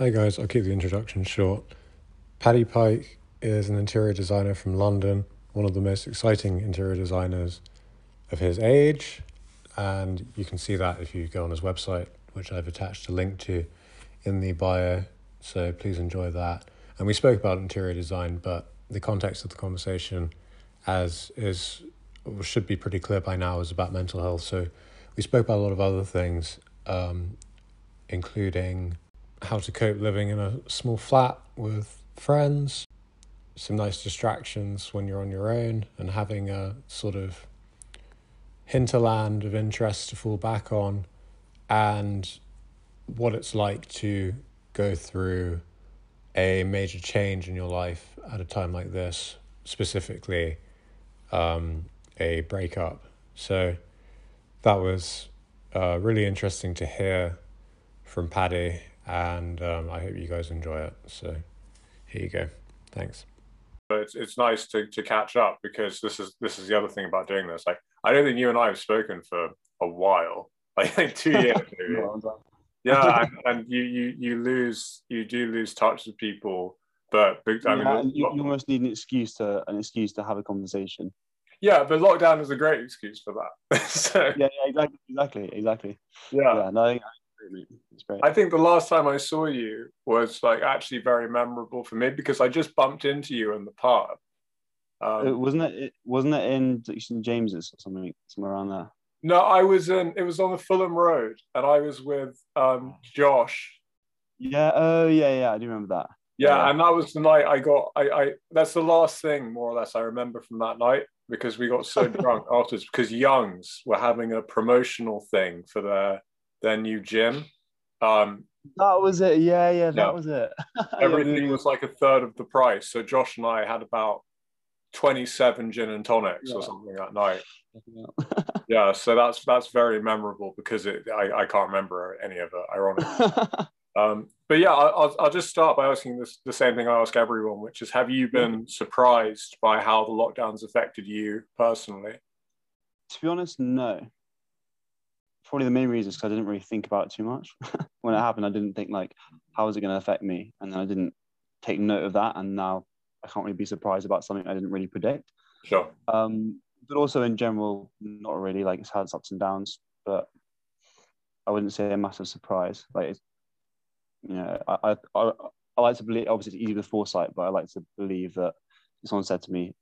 Hi guys, I'll keep the introduction short. Paddy Pike is an interior designer from London, one of the most exciting interior designers of his age, and you can see that if you go on his website, which I've attached a link to in the bio. So please enjoy that. And we spoke about interior design, but the context of the conversation, as is should be pretty clear by now, is about mental health. So we spoke about a lot of other things, um, including how to cope living in a small flat with friends, some nice distractions when you're on your own, and having a sort of hinterland of interest to fall back on, and what it's like to go through a major change in your life at a time like this, specifically um, a breakup. So that was uh, really interesting to hear from Paddy, and um, I hope you guys enjoy it. So here you go. Thanks. But it's it's nice to, to catch up because this is this is the other thing about doing this. Like I don't think you and I have spoken for a while, like, like two years maybe. yeah, and, and, you you you lose you do lose touch with people, but, but I mean, yeah, you, you almost need an excuse to an excuse to have a conversation. Yeah, but lockdown is a great excuse for that. so yeah, yeah, exactly, exactly, exactly. Yeah, yeah no, it's great. I think the last time I saw you was like actually very memorable for me because I just bumped into you in the pub. Um, it, wasn't it? Wasn't it in St James's or something, somewhere around there? No, I was in. It was on the Fulham Road, and I was with um, Josh. Yeah. Oh, yeah, yeah. I do remember that. Yeah, yeah, and that was the night I got. I, I. That's the last thing, more or less, I remember from that night because we got so drunk afterwards. Because Youngs were having a promotional thing for their their new gym. Um, that was it. Yeah, yeah, that yeah. was it. Everything was like a third of the price. So Josh and I had about 27 gin and tonics yeah. or something that night. yeah, so that's that's very memorable because it I, I can't remember any of it, ironically. um, but yeah, I'll, I'll just start by asking this, the same thing I ask everyone, which is have you been surprised by how the lockdowns affected you personally? To be honest, no probably the main reason is because I didn't really think about it too much. when it happened, I didn't think like, how is it going to affect me? And then I didn't take note of that. And now I can't really be surprised about something I didn't really predict. Sure. Um, but also in general, not really. Like it's had its ups and downs, but I wouldn't say a massive surprise. Like, it's, you know, I, I, I like to believe. Obviously, it's easy with foresight, but I like to believe that someone said to me,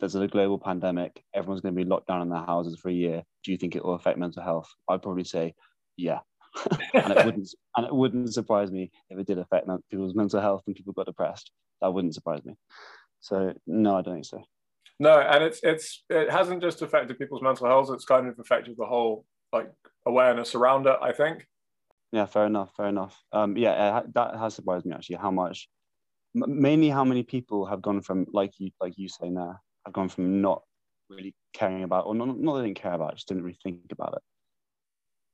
there's a global pandemic, everyone's going to be locked down in their houses for a year. Do you think it will affect mental health? I'd probably say, yeah. and it wouldn't and it wouldn't surprise me if it did affect people's mental health and people got depressed. That wouldn't surprise me. So no, I don't think so. No, and it's it's it hasn't just affected people's mental health. It's kind of affected the whole like awareness around it. I think. Yeah, fair enough. Fair enough. Um, yeah, that has surprised me actually. How much, mainly how many people have gone from like you like you say now I've gone from not really caring about, or not, not that I didn't care about, I just didn't really think about it.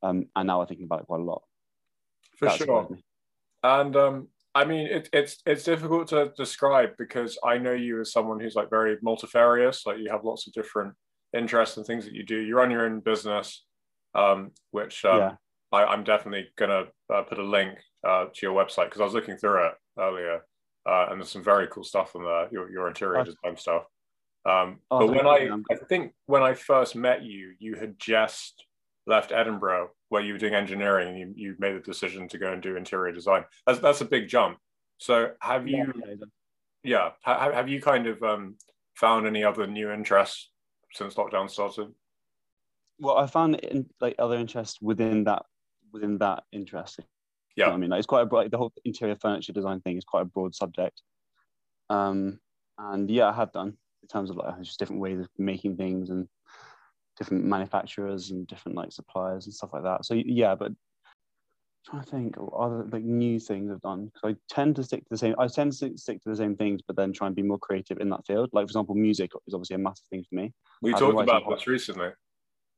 Um, and now I'm thinking about it quite a lot. For That's sure. And um, I mean, it, it's it's difficult to describe because I know you as someone who's like very multifarious. Like you have lots of different interests and things that you do. You run your own business, um, which um, yeah. I, am definitely gonna uh, put a link uh, to your website because I was looking through it earlier, uh, and there's some very cool stuff on there. Your your interior design stuff. Um, oh, but when I, I think when I first met you, you had just left Edinburgh where you were doing engineering and you, you made the decision to go and do interior design. That's, that's a big jump. So have you, yeah, have, have you kind of um, found any other new interests since lockdown started? Well, I found in, like other interests within that within that interest. Yeah, you know I mean, like, it's quite a broad. Like, the whole interior furniture design thing is quite a broad subject. Um, and yeah, I have done in terms of like just different ways of making things and different manufacturers and different like suppliers and stuff like that. So yeah, but I'm trying to think of other like new things I've done because I tend to stick to the same. I tend to stick to the same things, but then try and be more creative in that field. Like for example, music is obviously a massive thing for me. We talked about this recently.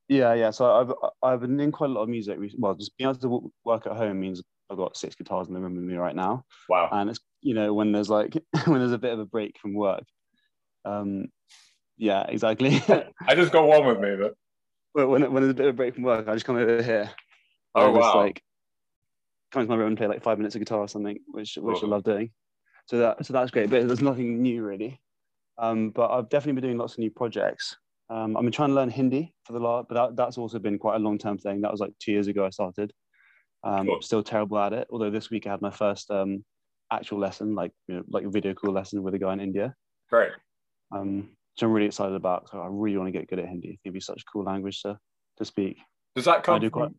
Yeah, yeah. So I've I've been in quite a lot of music. Well, just being able to work at home means I've got six guitars in the room with me right now. Wow. And it's you know when there's like when there's a bit of a break from work, um, yeah, exactly. I just got one with me, but when, when there's a bit of a break from work, I just come over here. Oh wow! Just, like come into my room and play like five minutes of guitar or something, which which I love doing. So that so that's great. But there's nothing new really. Um, but I've definitely been doing lots of new projects. Um, I've been trying to learn Hindi for the last, but that, that's also been quite a long term thing. That was like two years ago I started. Um, cool. Still terrible at it. Although this week I had my first um, actual lesson, like you know, like a video call lesson with a guy in India. Great. Um, which I'm really excited about. So I really want to get good at Hindi. It'd be such a cool language to to speak. Does that come from quite...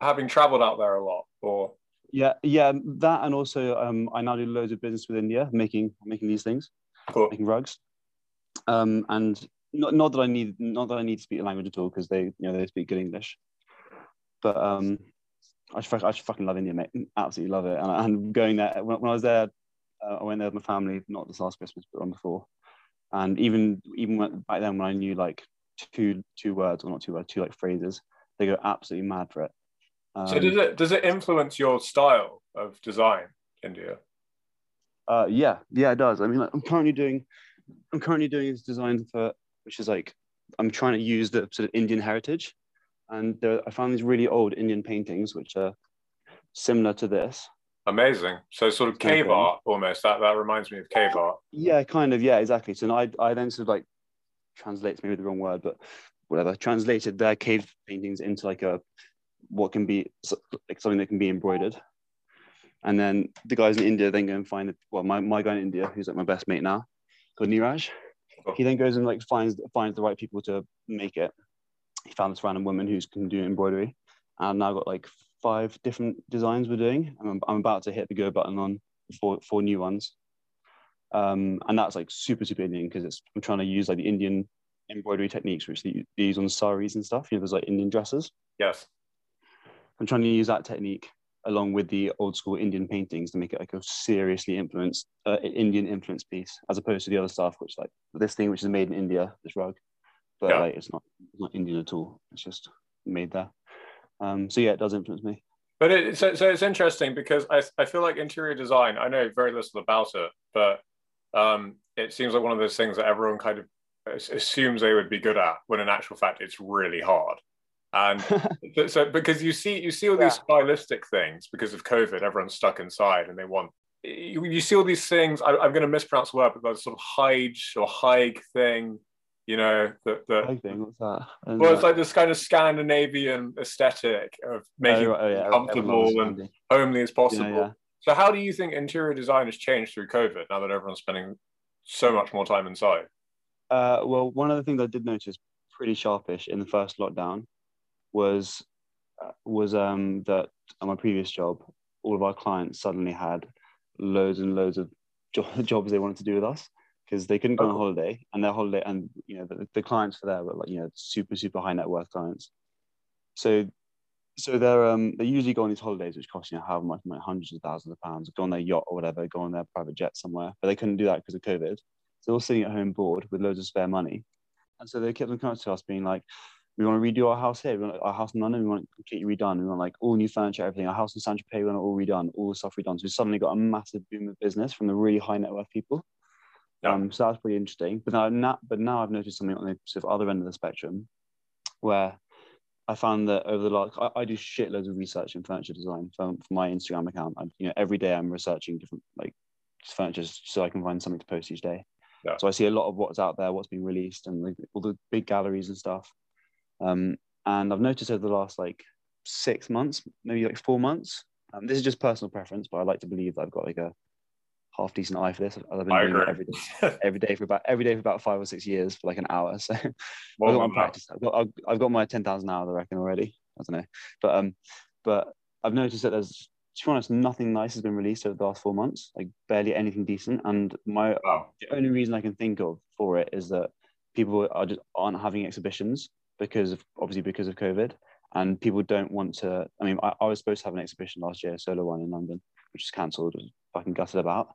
having travelled out there a lot, or? Yeah, yeah, that and also um, I now do loads of business with India, making making these things, cool. making rugs. Um, and not, not that I need not that I need to speak the language at all because they you know they speak good English, but um, I just, I just fucking love India, mate. Absolutely love it. And, and going there when, when I was there, uh, I went there with my family, not this last Christmas, but on before. And even even when, back then, when I knew like two two words or not two words, two like phrases, they go absolutely mad for it. Um, so does it does it influence your style of design, India? Uh, yeah, yeah, it does. I mean, like, I'm currently doing I'm currently doing this design for which is like I'm trying to use the sort of Indian heritage, and there, I found these really old Indian paintings which are similar to this. Amazing. So sort of cave art almost. That that reminds me of cave art. Yeah, kind of. Yeah, exactly. So I I then sort of like translates maybe the wrong word, but whatever translated their cave paintings into like a what can be like something that can be embroidered. And then the guys in India then go and find well, my, my guy in India, who's like my best mate now, called Niraj. He then goes and like finds finds the right people to make it. He found this random woman who's can do embroidery, and now got like five different designs we're doing. I'm, I'm about to hit the go button on four four new ones, um, and that's like super super Indian because it's I'm trying to use like the Indian embroidery techniques which they use on saris and stuff. You know, there's like Indian dresses. Yes. I'm trying to use that technique along with the old school Indian paintings to make it like a seriously influenced uh, Indian influence piece, as opposed to the other stuff, which like this thing which is made in India, this rug, but yeah. like it's not it's not Indian at all. It's just made there. Um, so yeah, it does influence me. But it, so, so it's interesting because I, I feel like interior design. I know very little about it, but um, it seems like one of those things that everyone kind of assumes they would be good at, when in actual fact it's really hard and so because you see you see all these yeah. stylistic things because of covid everyone's stuck inside and they want you, you see all these things I, am going to mispronounce the word but there's sort of hide or hide thing you know that the thing what's that well it's like this kind of scandinavian aesthetic of making oh, oh, yeah. comfortable and homely as possible yeah, yeah. so how do you think interior design has changed through covid now that everyone's spending so much more time inside uh, well one of the things i did notice pretty sharpish in the first lockdown was uh, was um, that on my previous job, all of our clients suddenly had loads and loads of jo- jobs they wanted to do with us because they couldn't go on holiday, and their holiday, and you know the, the clients for there were like you know super super high net worth clients. So so they're um they usually go on these holidays which cost you know how much like hundreds of thousands of pounds go on their yacht or whatever go on their private jet somewhere but they couldn't do that because of covid so they're all sitting at home bored with loads of spare money and so they kept on coming to us being like we want to redo our house here. We want our house in London. We want it completely redone. We want like all new furniture, everything. Our house in San Tropez, we want it all redone, all the stuff redone. So we suddenly got a massive boom of business from the really high net worth people. Yeah. Um, so that's pretty interesting. But now, now, but now I've noticed something on the sort of other end of the spectrum, where I found that over the last, I, I do shitloads of research in furniture design for, for my Instagram account. I, you know, every day I'm researching different like furniture so I can find something to post each day. Yeah. So I see a lot of what's out there, what's being released, and like, all the big galleries and stuff. Um, and I've noticed over the last like six months, maybe like four months, um, this is just personal preference, but I like to believe that I've got like a half decent eye for this. I've been I doing agree. it every day, every day for about every day for about five or six years for like an hour. So well, I've got my practice. I've got, I've got my ten thousand hours, I reckon already. I don't know, but um, but I've noticed that there's to be honest, nothing nice has been released over the last four months. Like barely anything decent. And my wow. the only reason I can think of for it is that people are just aren't having exhibitions because of obviously because of COVID, and people don't want to. I mean, I, I was supposed to have an exhibition last year, a solo one in London, which is cancelled. Fucking gutted about.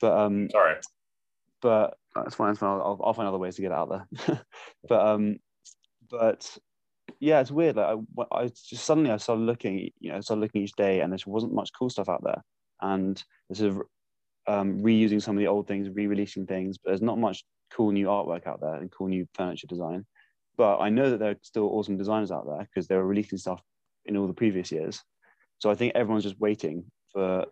But um, sorry. But that's fine. That's fine. I'll, I'll find other ways to get out there. but um, but yeah, it's weird. Like I, I just suddenly I started looking, you know, I started looking each day, and there wasn't much cool stuff out there. And this is um, reusing some of the old things, re-releasing things, but there's not much cool new artwork out there and cool new furniture design. But I know that there are still awesome designers out there because they were releasing stuff in all the previous years. So I think everyone's just waiting for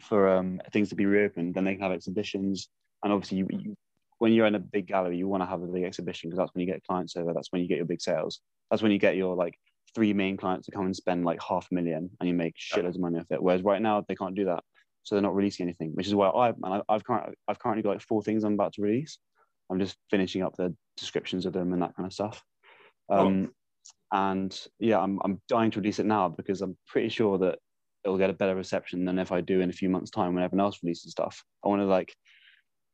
for um, things to be reopened. Then they can have exhibitions, and obviously, you, you, when you're in a big gallery, you want to have a big exhibition because that's when you get clients over. That's when you get your big sales. That's when you get your like three main clients to come and spend like half a million, and you make shitloads of money off it. Whereas right now they can't do that, so they're not releasing anything. Which is why I man, I've currently I've currently got like four things I'm about to release. I'm just finishing up the descriptions of them and that kind of stuff. Um, and yeah, I'm I'm dying to release it now because I'm pretty sure that it'll get a better reception than if I do in a few months' time when everyone else releases stuff. I want to like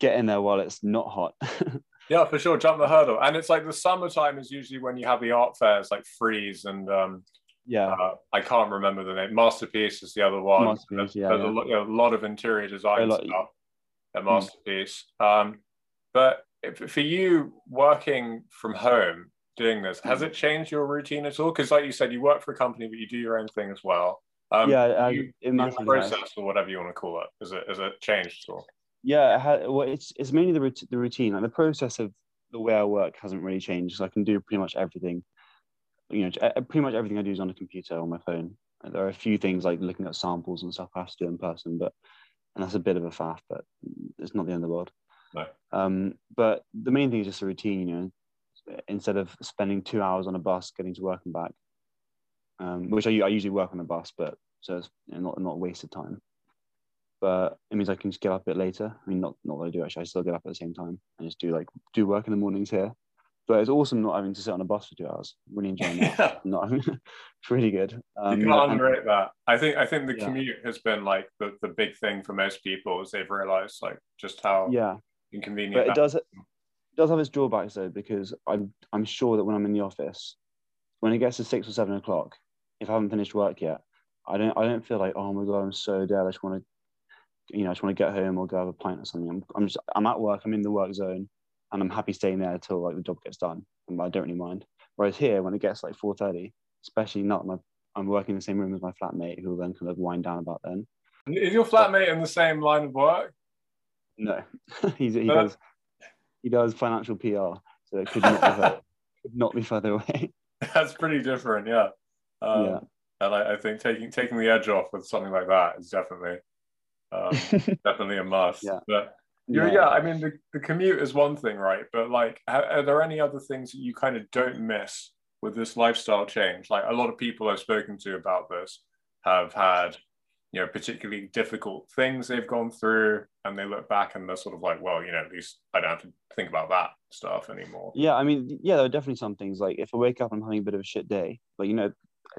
get in there while it's not hot. yeah, for sure, jump the hurdle. And it's like the summertime is usually when you have the art fairs like Frieze and um, yeah, uh, I can't remember the name. Masterpiece is the other one. Masterpiece, yeah, There's yeah. A, lot, you know, a lot of interior design lot- stuff at Masterpiece. Um, but if, for you working from home, doing this, has Mm. it changed your routine at all? Because like you said, you work for a company, but you do your own thing as well. Um, yeah, you, has. process or whatever you want to call it, is it is it changed at all? Yeah, it ha- well, it's it's mainly the rout- the routine. Like the process of the way I work hasn't really changed. So I can do pretty much everything. You know, uh, pretty much everything I do is on a computer on my phone. There are a few things like looking at samples and stuff I have to do in person, but and that's a bit of a faff, but it's not the end of the world. No. Um, but the main thing is just a routine. You know, instead of spending two hours on a bus getting to work and back, um, which I, I usually work on the bus, but so it's you know, not not wasted time but it means I can just get up a bit later. I mean, not not what I do actually. I still get up at the same time and just do like do work in the mornings here. But it's awesome not having to sit on a bus for two hours. Really enjoying that. Yeah. Not it's really good. Um, you can't underrate that. I think I think the Yeah. commute has been like the, the big thing for most people as they've realized like just how yeah, inconvenient but it does it does have its drawbacks though because I'm I'm sure that when I'm in the office, when it gets to six or seven o'clock, if I haven't finished work yet, I don't I don't feel like oh my god I'm so dead. I just want to, you know, I just want to get home or go have a pint or something. I'm I'm just I'm at work. I'm in the work zone, and I'm happy staying there until like the job gets done. And I don't really mind. Whereas here, when it gets like four thirty, especially not my I'm working in the same room as my flatmate, who will then kind of wind down about then. Is your flatmate in the same line of work? No, He's, he does he does financial PR, so it could not be further, could not be further away. That's pretty different, yeah. Um, Yeah. And I, I think taking taking the edge off with something like that is definitely um, definitely a must. Yeah. But yeah, yeah, I mean the, the commute is one thing, right? But like, ha- are there any other things that you kind of don't miss with this lifestyle change? Like a lot of people I've spoken to about this have had, you know, particularly difficult things they've gone through, and they look back and they're sort of like, well, you know, at least I don't have to think about that stuff anymore. Yeah, I mean, yeah, there are definitely some things like if I wake up and I'm having a bit of a shit day, like you know,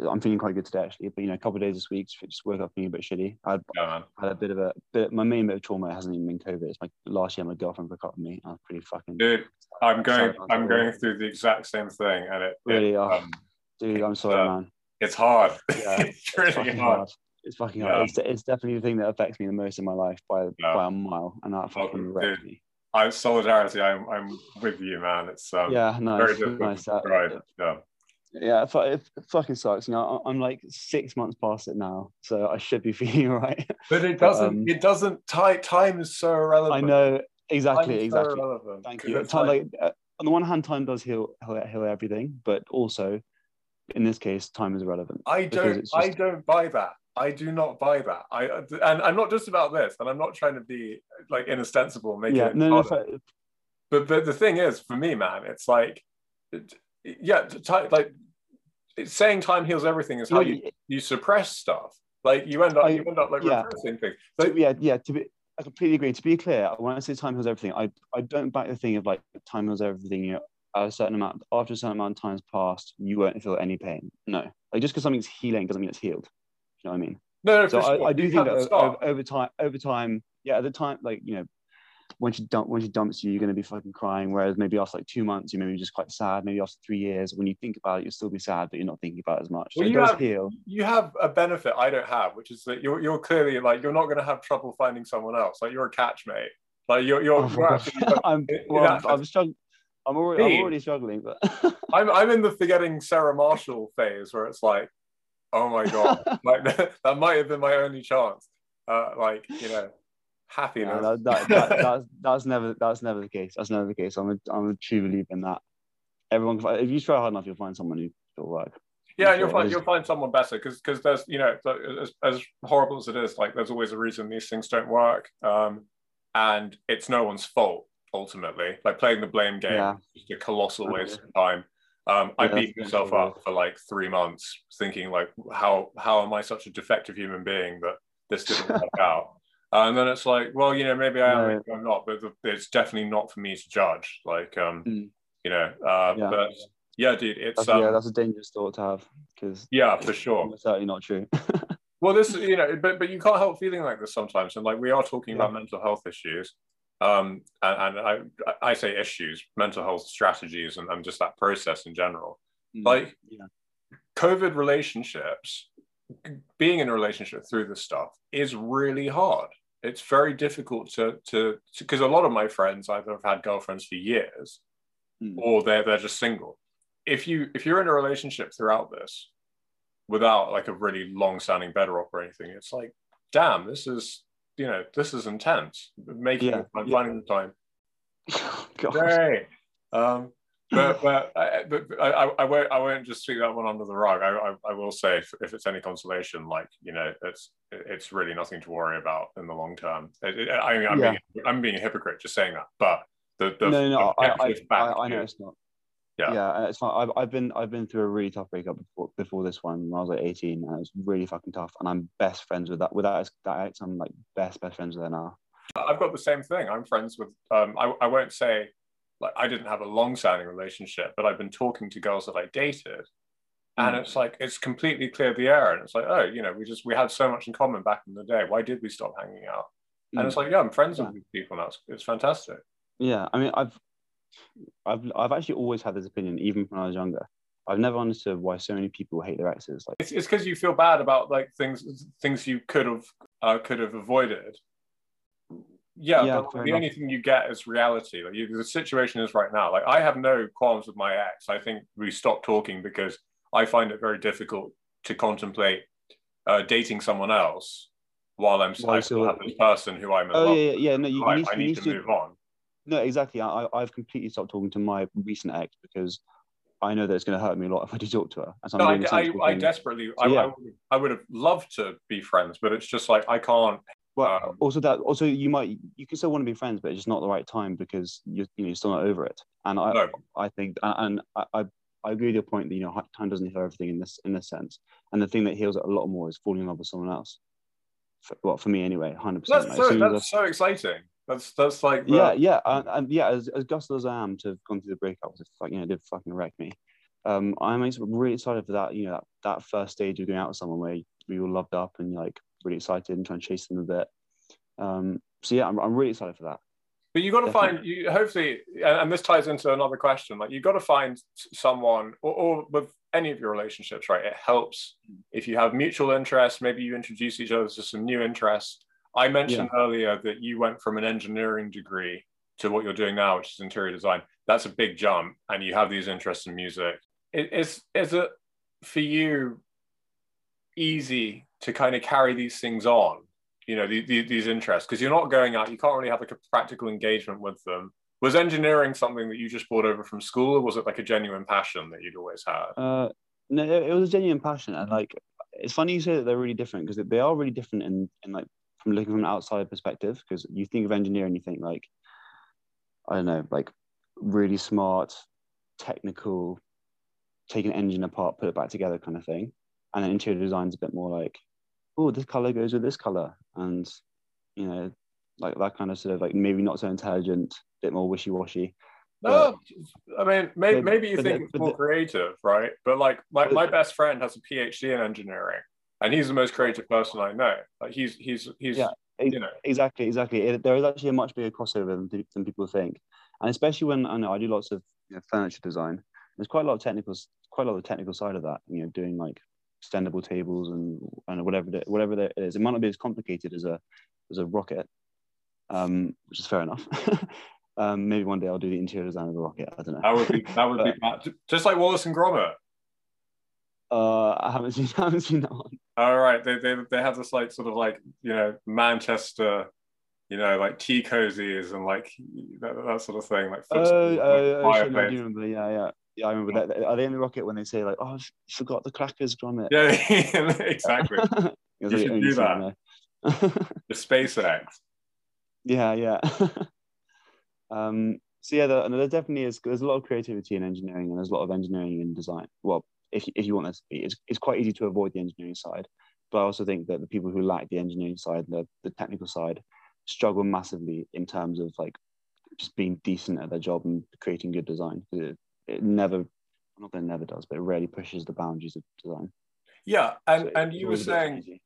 I'm feeling quite good today actually, but you know, a couple of days this week just woke up feeling a bit shitty. I Yeah, had a bit of a bit. My main bit of trauma hasn't even been COVID. It's my last year my girlfriend broke up with me. I was pretty fucking Dude, I'm going. I'm going through the exact same thing, and it, it, Really? Oh, um, dude. I'm sorry, uh, man. it's hard. Yeah, it's really It's fucking hard. hard. It's fucking Yeah. hard. It's, it's definitely the thing that affects me the most in my life by Yeah. by a mile, and that fucking Welcome, wrecked me. I solidarity. I'm. I'm with you, man. It's um, yeah, very nice, difficult nice. to That, describe. Yeah. it, fu- it fucking sucks. You know, I- I'm like six months past it now, so I should be feeling all right. But it doesn't. um, it doesn't. Time. Time is so irrelevant. I know exactly, so exactly. irrelevant, Thank you. Time, like- uh, on the one hand, time does heal, heal heal everything, but also, in this case, time is irrelevant. I don't. it's I don't buy that. I do not buy that. I and I'm not just about this, and I'm not trying to be like inostensible, make Yeah, it no, no, fa- but but the thing is for me man it's like yeah ti- like it's saying time heals everything is how you, you suppress stuff like you end up I- you end up like yeah. repressing things like, yeah, yeah. To be, I completely agree. To be clear, when I say time heals everything, I I don't back the thing of like time heals everything. You know, a certain amount after a certain amount of time's passed, you won't feel any pain. No, like just because something's healing doesn't mean it's healed. You know what I mean? no, no So I, sure. I do You think that to o- start. over, over time, over time, yeah, at the time, like you know, when she dump when she dumps you, you're going to be fucking crying. Whereas maybe after like two months, you may be just quite sad. Maybe after three years, when you think about it, you'll still be sad, but you're not thinking about it as much. So Well, it you have- heal. you have a benefit I don't have, which is that you're, you're clearly like you're not going to have trouble finding someone else. Like you're a catch mate. Like you're you're, Oh, you're actually, I'm, well, I'm, I'm struggling. I'm already, I'm already struggling, but I'm I'm in the forgetting Sarah Marshall phase where it's like, oh my god, like that might have been my only chance. Uh, like you know, happiness. Yeah, that, that, that, that's, that's never that's never the case. That's never the case. I'm a, I'm a true believer in that. Everyone, if you try hard enough, you'll find someone who will work. Yeah, you'll find you'll find someone better because because there's you know as, as horrible as it is, like there's always a reason these things don't work, um, and it's no one's fault ultimately. Like playing the blame game yeah. is a colossal waste of time. Um, I beat myself up for like three months, thinking like, how how am I such a defective human being that this didn't work out? And then it's like, well, you know, maybe I am, maybe I'm not, but it's definitely not for me to judge. Like, um, mm. you know, uh, yeah. but yeah, dude, it's that's, um, yeah, that's a dangerous thought to have because yeah, for sure, it's certainly not true. well, this, you know, but but you can't help feeling like this sometimes, and like we are talking yeah. about mental health issues, um, and, and I I say issues, mental health strategies, and, and just that process in general. Mm. Like, yeah. COVID relationships being in a relationship through this stuff is really hard. It's very difficult to to because a lot of my friends either have had girlfriends for years mm. or they're they're just single. If you if you're in a relationship throughout this without like a really long-standing bedrock or anything, it's like, damn, this is you know this is intense. Making yeah, yeah. finding the time. Great. Um, but but, I, but I, I won't I won't just sweep that one under the rug. I, I, I will say if, if, it's any consolation, like you know, it's it's really nothing to worry about in the long term. It, it, I mean, I'm yeah. being I'm being a hypocrite just saying that, but the, the no no the I, I, I, know it's not. Yeah, yeah, it's fine. I've, I've been I've been through a really tough breakup before before this one. When I was like 18, and it was really fucking tough. And I'm best friends with that with that that ex. I'm like best best friends with her now. I've got the same thing. I'm friends with. Um, I I won't say like I didn't have a long-standing relationship, but I've been talking to girls that I dated, and mm. it's like it's completely cleared the air, and it's like, oh, you know, we just we had so much in common back in the day. Why did we stop hanging out? Mm. And it's mm. like, yeah, I'm friends yeah. with these people now. It's, it's fantastic. Yeah, I mean, I've I've I've actually always had this opinion, even when I was younger. I've never understood why so many people hate their exes. Like it's because you feel bad about like things things you could have uh, could have avoided, yeah, yeah but the enough. only thing you get is reality. Like you, the situation is right now. Like I have no qualms with my ex. I think we stopped talking because I find it very difficult to contemplate uh, dating someone else while I'm well, still have this person who I'm. oh yeah, yeah, yeah. No, you, you need, I need, to, to move on. No, exactly. I, I've completely stopped talking to my recent ex because I know that it's going to hurt me a lot if I do talk to her. No, I, I, I, desperately, I, yeah. I, I would have loved to be friends, but it's just like I can't well, um, also that also you might you can still want to be friends, but it's just not the right time because you're you know, you're still not over it. And I no. I think and I, I I agree with your point that you know time doesn't heal everything in this in this sense. And the thing that heals it a lot more is falling in love with someone else. For, well, for me anyway, hundred percent. That's, so, that's so exciting. That's that's like the... yeah, yeah, and, and, yeah. As, as gutted as I am to have gone through the breakup, it like you know did fucking wreck me. Um, I'm really excited for that. You know that, that first stage of going out with someone where we all loved up and you're like really excited and trying to chase them a bit. Um, so yeah, I'm, I'm really excited for that. But you've got to find you hopefully, and this ties into another question. Like you've got to find someone, or, or, with any of your relationships, right? It helps if you have mutual interests. Maybe you introduce each other to some new interests. I mentioned yeah. earlier that you went from an engineering degree to what you're doing now, which is interior design. That's a big jump, and you have these interests in music. Is is it for you easy to kind of carry these things on you know the, the, these interests because you're not going out you can't really have like a practical engagement with them. Was engineering something that you just brought over from school or was it like a genuine passion that you'd always had? Uh, no it was a genuine passion and like it's funny you say that they're really different because they are really different in, in like from looking from an outside perspective because you think of engineering you think like i don't know like really smart technical take an engine apart put it back together kind of thing and then interior design is a bit more like oh, this color goes with this color, and you know, like that kind of sort of like maybe not so intelligent, bit more wishy washy. No, I mean, maybe, maybe you think it's more the, creative, right? But like, my, my best friend has a PhD in engineering, and he's the most creative person I know. Like, he's he's he's yeah, you know exactly exactly. It, there is actually a much bigger crossover than, than people think, and especially when I know I do lots of you know, furniture design. There's quite a lot of technical, quite a lot of the technical side of that. You know, doing like extendable tables and, and whatever the, whatever it is. It might not be as complicated as a as a rocket, um, which is fair enough. um, maybe one day I'll do the interior design of a rocket. I don't know. That would be that would but, be just like Wallace and Gromit. Uh, I haven't seen I haven't seen that one. All right, they they they have this like sort of like you know Manchester you know, like tea cozies and like that, that sort of thing, like oh, oh, oh, no, I do remember. Yeah, yeah. Yeah, I remember that. Are they in the rocket when they say like, "Oh, I forgot the crackers Gromit"? Yeah, exactly. you should do that. the SpaceX. Yeah, yeah. um, so yeah, there, there definitely is. There's a lot of creativity in engineering, and there's a lot of engineering in design. Well, if if you want this to be, it's, it's quite easy to avoid the engineering side. But I also think that the people who lack the engineering side, the, the technical side, struggle massively in terms of like just being decent at their job and creating good design. It never, I'm not that it never does, but it rarely pushes the boundaries of design. Yeah, and so and you were saying,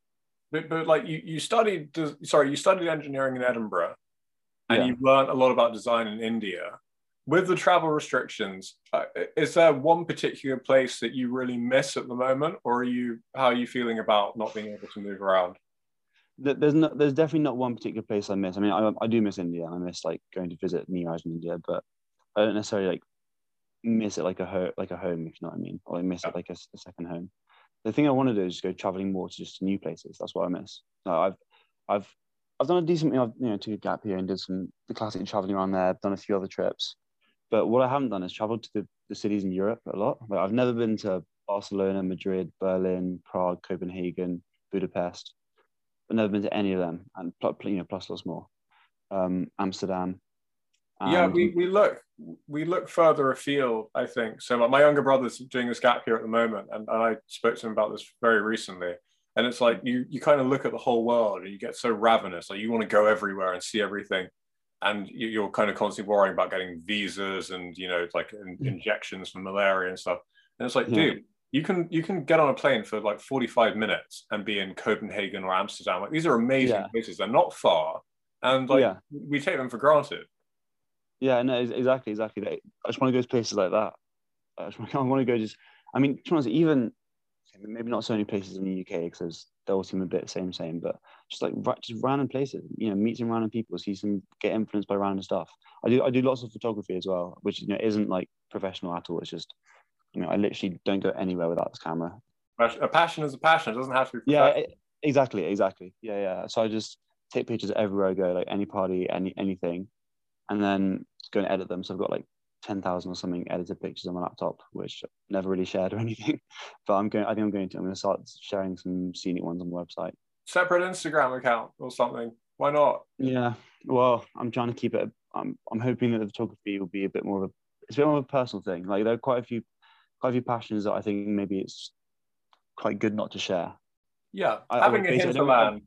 but, but like you you studied sorry you studied engineering in Edinburgh, and yeah. you learned a lot about design in India with the travel restrictions, uh, is there one particular place that you really miss at the moment, or are you how are you feeling about not being able to move around? There's no, there's definitely not one particular place I miss. I mean, I, I do miss India. I miss like going to visit Neeraj in India, but I don't necessarily like miss it like a home, like a home, if you know what I mean, or I miss yeah. it like a, a, second home. The thing I want to do is just go traveling more to just new places. That's what I miss. No, I've I've I've done a decent, I've you know took a gap here and did some the classic traveling around there. I've done a few other trips, but what I haven't done is traveled to the, the cities in Europe a lot. Like I've never been to Barcelona, Madrid, Berlin, Prague, Copenhagen, Budapest. I've never been to any of them, and you know, plus lots more. Um, Amsterdam. Yeah, we, we look we look further afield. I think so. My younger brother's doing this gap here at the moment, and, and I spoke to him about this very recently. And it's like you you kind of look at the whole world, and you get so ravenous, like you want to go everywhere and see everything and you're kind of constantly worrying about getting visas and you know like mm. injections for malaria and stuff and it's like yeah. dude you can you can get on a plane for like 45 minutes and be in copenhagen or amsterdam like these are amazing yeah. places they're not far and like yeah. we take them for granted yeah no exactly exactly. I just want to go to places like that. I, just want, I want to go just i mean even maybe not so many places in the uk because they all seem a bit same same but just like just random places you know meet some random people see some get influenced by random stuff. I do i do lots of photography as well which you know isn't like professional at all. It's just you know i literally don't go anywhere without this camera. A passion is a passion. It doesn't have to be yeah exactly exactly. Yeah yeah. So i just take pictures everywhere i go like any party any anything and then go and edit them so i've got like 10,000 or something edited pictures on my laptop, which I've never really shared or anything. But I'm going, I think I'm going to, I'm going to start sharing some scenic ones on the website. Separate Instagram account or something. Why not? Yeah. Well, I'm trying to keep it, I'm, I'm hoping that the photography will be a bit more of a, it's a bit more of a personal thing. Like there are quite a few, quite a few passions that I think maybe it's quite good not to share. Yeah. I, Having I a hinterland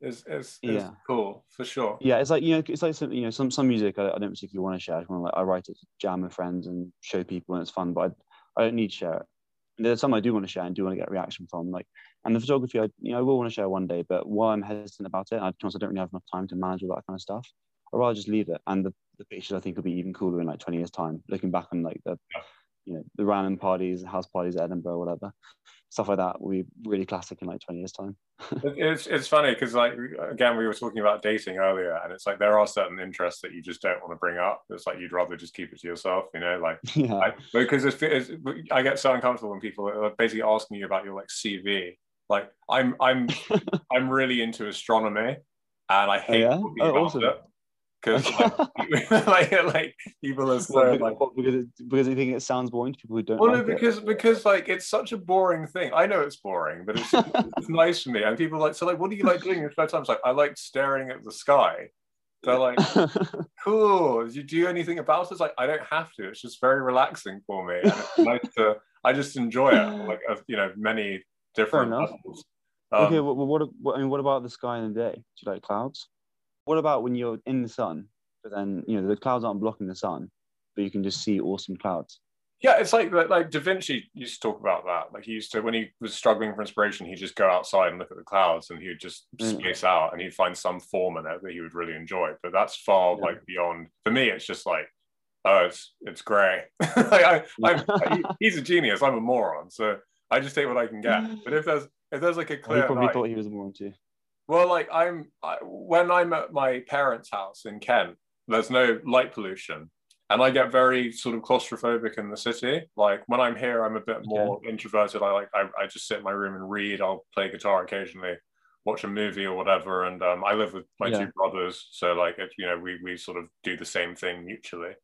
is is, is yeah. cool for sure. Yeah, it's like you know, it's like some you know some some music I, I don't particularly want to share. I want to like I write it to jam with friends and show people and it's fun, but I, I don't need to share it. And there's some I do want to share and do want to get a reaction from. Like and the photography, I you know I will want to share one day, but while I'm hesitant about it, I, I don't really have enough time to manage all that kind of stuff. I'd rather just leave it. And the, the pictures I think will be even cooler in like 20 years time, looking back on like the you know the random parties, house parties at Edinburgh, or whatever stuff like that will be really classic in like 20 years time it's it's funny because like again we were talking about dating earlier and it's like there are certain interests that you just don't want to bring up it's like you'd rather just keep it to yourself you know like yeah. I, because it's, it's, i get so uncomfortable when people are basically asking you about your like cv like i'm i'm i'm really into astronomy and i oh, hate oh, yeah? oh, awesome. it because like, like, like, people are so like because it, because they think it sounds boring to people who don't. Well, like no, because it. because like it's such a boring thing. I know it's boring, but it's, it's nice for me. And people like so like, what do you like doing in your spare time? It's like I like staring at the sky. They're like, cool. Did you do anything about it? It's like I don't have to. It's just very relaxing for me. And it's nice to. I just enjoy it. Like you know, many different levels. Um, okay, well, what, what I mean, what about the sky in the day? Do you like clouds? What about when you're in the sun, but then you know the clouds aren't blocking the sun, but you can just see awesome clouds? Yeah, it's like like Da Vinci used to talk about that. Like he used to when he was struggling for inspiration, he'd just go outside and look at the clouds, and he would just mm. space out, and he'd find some form in it that he would really enjoy. But that's far yeah. like beyond. For me, it's just like, oh, it's it's grey. like he's a genius. I'm a moron. So I just take what I can get. But if there's if there's like a clear, he probably night, thought he was a moron too. Well, like I'm I, when I'm at my parents' house in Kent, there's no light pollution, and I get very sort of claustrophobic in the city. Like when I'm here, I'm a bit more introverted. I like I, I just sit in my room and read. I'll play guitar occasionally, watch a movie or whatever. And um, I live with my yeah. two brothers, so like it, you know we we sort of do the same thing mutually.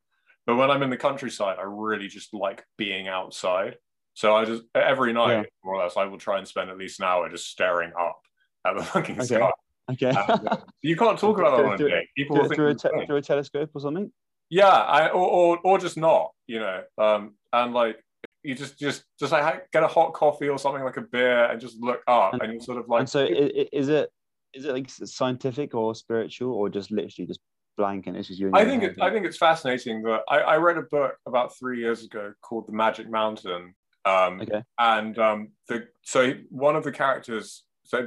But when I'm in the countryside, I really just like being outside. So I just every night, yeah. more or less, I will try and spend at least an hour just staring up at the fucking okay. sky. Okay. Uh, you can't talk about that on a day. People through, through, a te- through a telescope or something. Yeah, I, or, or or just not, you know. Um, and like you just just just like get a hot coffee or something like a beer and just look up and, and you're sort of like. And so is it is it like scientific or spiritual or just literally just blank and it's just you? I think it, I think it's fascinating that I, I read a book about three years ago called The Magic Mountain. Um, okay. And um, the so one of the characters so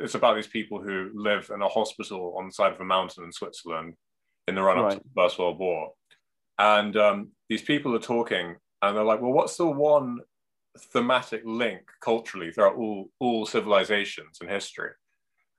it's about these people who live in a hospital on the side of a mountain in Switzerland in the run up right. to the First World War. And um, these people are talking and they're like, well, what's the one thematic link culturally throughout all, all civilizations in history?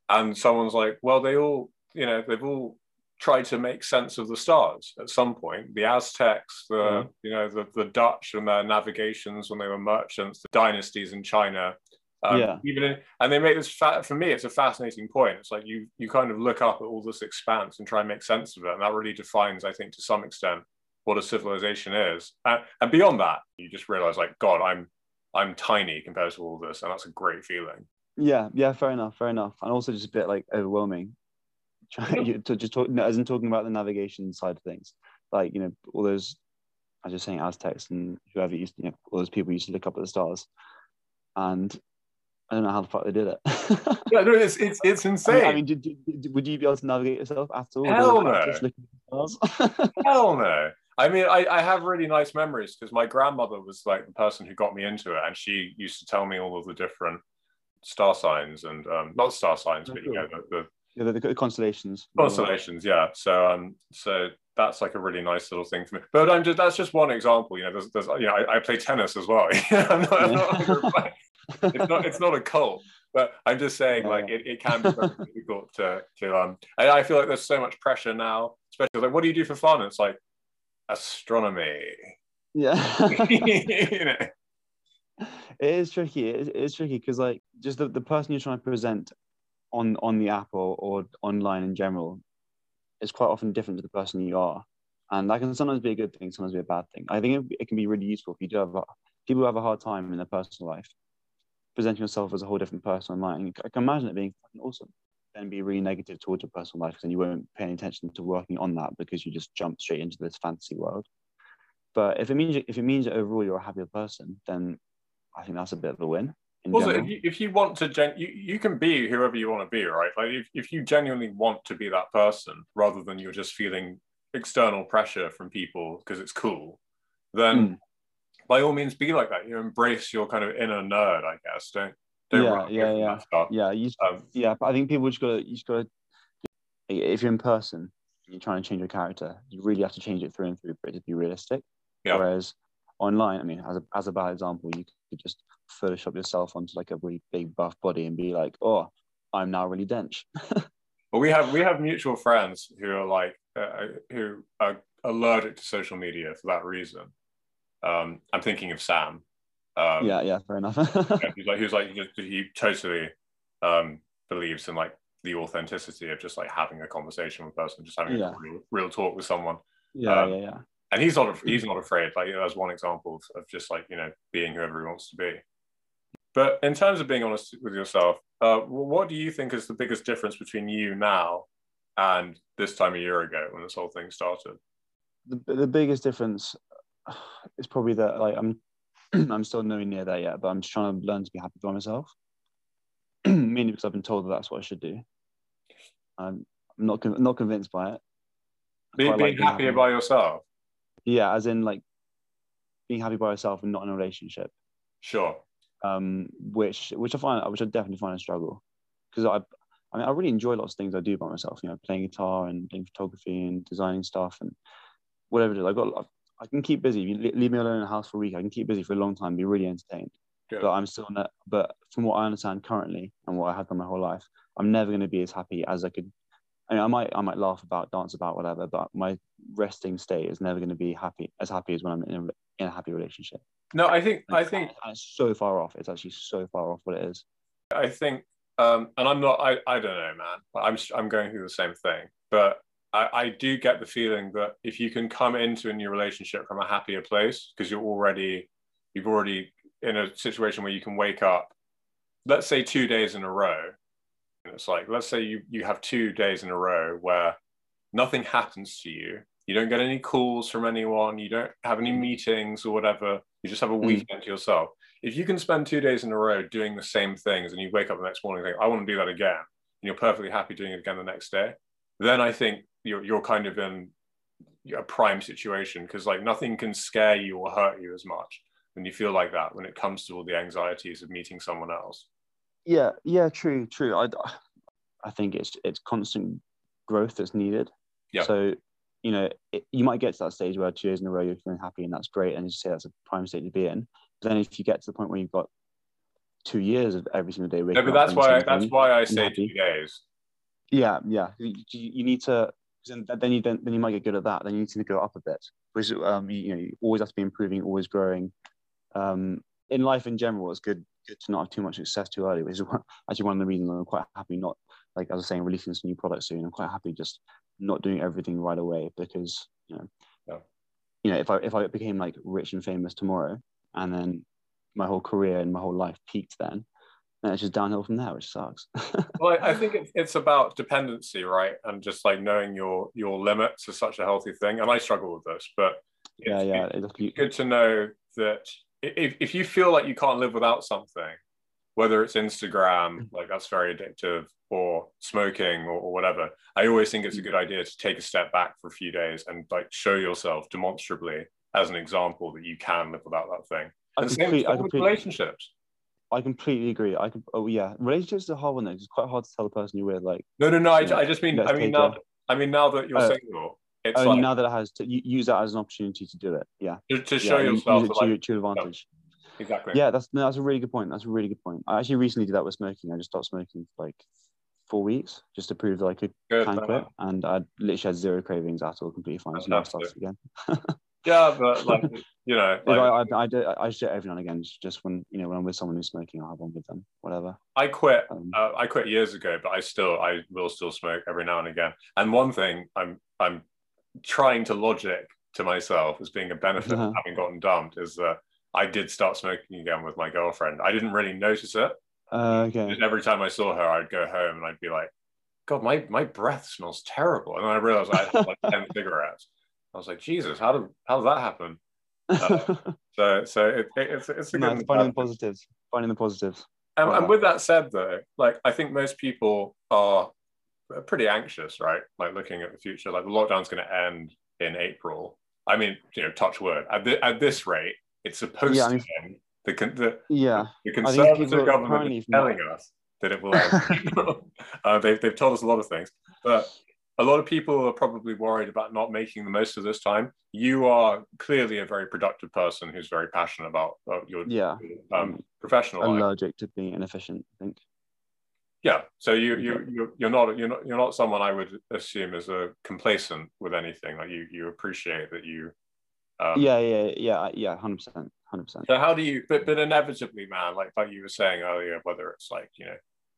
And someone's like, well, they all, you know, they've all tried to make sense of the stars at some point. The Aztecs, the, mm. you know, the, the Dutch and their navigations when they were merchants, the dynasties in China, um, yeah. Even in, and they make this fa- for me, it's a fascinating point. It's like you you kind of look up at all this expanse and try and make sense of it, and that really defines, I think, to some extent, what a civilization is. And, and beyond that, you just realize, like, God, I'm I'm tiny compared to all this, and that's a great feeling. Yeah, yeah, fair enough, fair enough, and also just a bit like overwhelming. Trying to just talk, as in talking about the navigation side of things, like you know, all those, I was just saying Aztecs and whoever used, you know, all those people used to look up at the stars, and I don't know how the fuck they did it. yeah, no, it's, it's, it's insane. I mean, did, did, would you be able to navigate yourself at all? Hell no. Hell no. I mean, I, I have really nice memories because my grandmother was like the person who got me into it, and she used to tell me all of the different star signs and um, not star signs, but you know the, the yeah, the, the, constellations. Constellations, yeah. So um, so that's like a really nice little thing for me. But I'm just that's just one example. You know, there's, there's you know, I, I play tennis as well. I'm not, I'm not it's not it's not a cult but i'm just saying like it, it can be very difficult to to um I, I feel like there's so much pressure now especially like what do you do for fun? It's like astronomy. Yeah. You know? It is tricky it is tricky because like just the, the person you're trying to present on on the app or, or online in general is quite often different to the person you are and that can sometimes be a good thing sometimes be a bad thing. I think it, it can be really useful if you do have people who have a hard time in their personal life presenting yourself as a whole different person online. I can imagine it being awesome. Then be really negative towards your personal life, and you won't pay any attention to working on that because you just jump straight into this fantasy world. But if it means if it means that overall you're a happier person, then I think that's a bit of a win. Also, if you, if you want to, gen- you, you can be whoever you want to be, right? Like if, if you genuinely want to be that person rather than you're just feeling external pressure from people because it's cool, then mm by all means be like that. You embrace your kind of inner nerd, I guess. Don't don't yeah yeah yeah yeah. You, um, yeah, but I think people just gotta you just gotta if you're in person, you're trying to change your character, you really have to change it through and through for it to be realistic. Yeah. Whereas online, I mean, as a as a bad example, you could just Photoshop yourself onto like a really big buff body and be like, oh, I'm now really dense. well, we have we have mutual friends who are like uh, who are allergic to social media for that reason. Um, I'm thinking of Sam. Um, yeah, yeah, fair enough. yeah, he's like, he's like, he totally um, believes in like the authenticity of just like having a conversation with a person, just having yeah. a real, real, talk with someone. Yeah, um, yeah, yeah. And he's not, he's not afraid. Like, you know, that's one example of, of just like, you know, being whoever he wants to be. But in terms of being honest with yourself, uh, what do you think is the biggest difference between you now and this time a year ago when this whole thing started? The, the biggest difference it's probably that like I'm I'm still nowhere near there yet, but I'm just trying to learn to be happy by myself. Mainly because I've been told that that's what I should do. I'm not not convinced by it. Be, being like happier happy. by yourself. Yeah, as in like being happy by yourself and not in a relationship. Sure. Um, which which I find which I definitely find a struggle because I I mean I really enjoy lots of things I do by myself. You know, playing guitar and doing photography and designing stuff and whatever it is. I've got I can keep busy. If you leave me alone in the house for a week, I can keep busy for a long time, be really entertained. Good. But I'm still not. But from what I understand currently and what I have done my whole life, I'm never going to be as happy as I could. I mean, I might, I might laugh about, dance about, whatever. But my resting state is never going to be happy as happy as when I'm in a, in a happy relationship. No, I think, I think it's so far off. It's actually so far off what it is. I think, um, and I'm not. I, I don't know, man. I'm, I'm going through the same thing. But I, I do get the feeling that if you can come into a new relationship from a happier place because you're already you've already in a situation where you can wake up let's say two days in a row and it's like let's say you you have two days in a row where nothing happens to you you don't get any calls from anyone you don't have any meetings or whatever you just have a weekend mm. to yourself if you can spend two days in a row doing the same things and you wake up the next morning and think i want to do that again and you're perfectly happy doing it again the next day then i think you're, you're kind of in a prime situation because like nothing can scare you or hurt you as much when you feel like that when it comes to all the anxieties of meeting someone else. Yeah yeah true true. I i think it's it's constant growth that's needed. Yeah. So you know it, you might get to that stage where two years in a row you're feeling happy and that's great and you say that's a prime state to be in. But then if you get to the point where you've got two years of every single day no, but that's why that's why i say two days. Yeah yeah. You, you need to then, then you then, then you might get good at that. Then you need to go up a bit, which um, you, you know you always have to be improving, always growing. Um, in life in general, it's good good to not have too much success too early, which is actually one of the reasons I'm quite happy not like as I was saying releasing some new products soon. I'm quite happy just not doing everything right away because you know, yeah. you know if I if I became like rich and famous tomorrow and then my whole career and my whole life peaked then and it's just downhill from there, which sucks. well, I think it's, it's about dependency, right? And just like knowing your your limits is such a healthy thing. And I struggle with this, but yeah, yeah, it's good to know that if, if you feel like you can't live without something, whether it's Instagram, mm. like that's very addictive, or smoking or, or, whatever, I always think it's a mm. good idea to take a step back for a few days and like show yourself demonstrably as an example that you can live without that thing. And the same with relationships I completely agree. I can. Oh yeah, relationships are hard one though. It's quite hard to tell the person you're with. Like no, no, no. I, I just mean. I mean now. I mean now that you're uh, single. It's oh, like, now that it has to use that as an opportunity to do it. Yeah. To, to show yeah, yourself to, like, to advantage. Yeah, exactly. Yeah, that's no, that's a really good point. That's a really good point. I actually recently did that with smoking. I just stopped smoking for like four weeks just to prove that I could good, can quit, and I literally had zero cravings at all, completely fine. So now I started again. yeah, but like you know, like, I, I, I, do I just do it every now and again. Just when you know when I'm with someone who's smoking, I'll have one with them. Whatever. I quit. Um, uh, I quit years ago, but I still I will still smoke every now and again. And one thing I'm I'm trying to logic to myself as being a benefit uh-huh. of having gotten dumped is that I did start smoking again with my girlfriend. I didn't really notice it. Uh, okay. every time I saw her, I'd go home and I'd be like, God, my, my breath smells terrible. And then I realized I had like 10 cigarettes. I was like, Jesus, how did how did that happen? Uh, so so it, it, it's it's a good finding the positives, finding the positives. And, and with that said, though, like I think most people are pretty anxious, right? Like looking at the future. Like the lockdown's going to end in April. I mean, you know, touch wood. At, the, at this rate, it's supposed yeah, I mean, to end. The, the, yeah. the conservative government is telling us that it will end. uh, they've, they've told us a lot of things. But a lot of people are probably worried about not making the most of this time. You are clearly a very productive person who's very passionate about your yeah um, professional. Allergic life. to being inefficient, I think. Yeah, so you you you you're not you're not you're not someone I would assume is a complacent with anything. Like you you appreciate that you. Um, yeah, yeah, yeah, yeah, hundred percent, hundred percent. So how do you? But but inevitably, man, like like you were saying earlier, whether it's like you know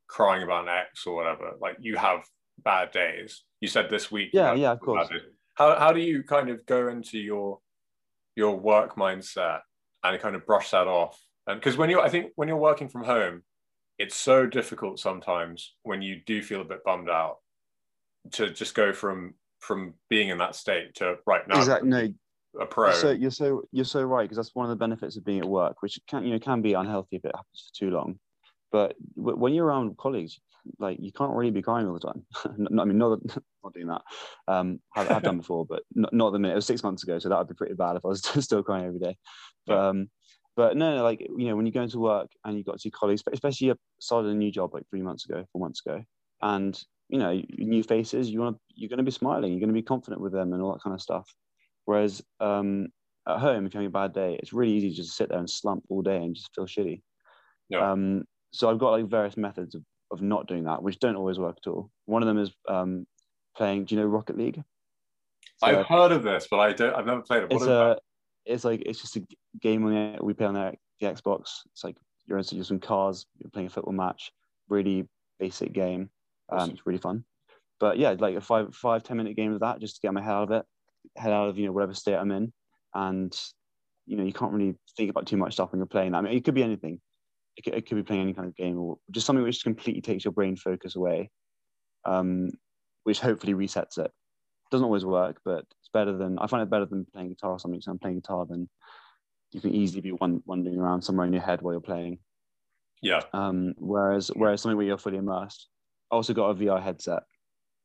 crying about an ex or whatever, like you have bad days. You said this week. Yeah, yeah, of course. How how do you kind of go into your your work mindset and kind of brush that off? And because when you're, I think when you're working from home, it's so difficult sometimes when you do feel a bit bummed out to just go from from being in that state to right now. Exactly. No, a pro. So you're so you're so right because that's one of the benefits of being at work, which can you know can be unhealthy if it happens for too long. But when you're around colleagues, like you can't really be crying all the time. I mean, not not doing that. Um, I've, I've done before, but not, not the minute. It was six months ago, so that would be pretty bad if I was still crying every day. But um, but no, no, like you know, when you go into work and you got to see colleagues, especially you started a new job like three months ago, four months ago, and you know, new faces, you want to, you're going to be smiling, you're going to be confident with them and all that kind of stuff. Whereas um, at home, if you're having a bad day, it's really easy just to sit there and slump all day and just feel shitty. Yeah. Um, so I've got like various methods of of not doing that, which don't always work at all. One of them is um, playing. Do you know Rocket League? So, I've heard of this, but I don't. I've never played it. What it's a, it's like it's just a game on the, we play on the, the Xbox. It's like you're in some cars. You're playing a football match. Really basic game. Um, awesome. It's really fun. but yeah, like a five five ten minute game of that just to get my head out of it, head out of you know whatever state I'm in, and you know you can't really think about too much stuff when you're playing. I mean, it could be anything. It could, it could be playing any kind of game or just something which completely takes your brain focus away, um, which hopefully resets it. Doesn't always work, but it's better than I find it better than playing guitar or something. So I'm playing guitar, then you can easily be wandering around somewhere in your head while you're playing. Yeah. Um, whereas whereas something where you're fully immersed. I also got a VR headset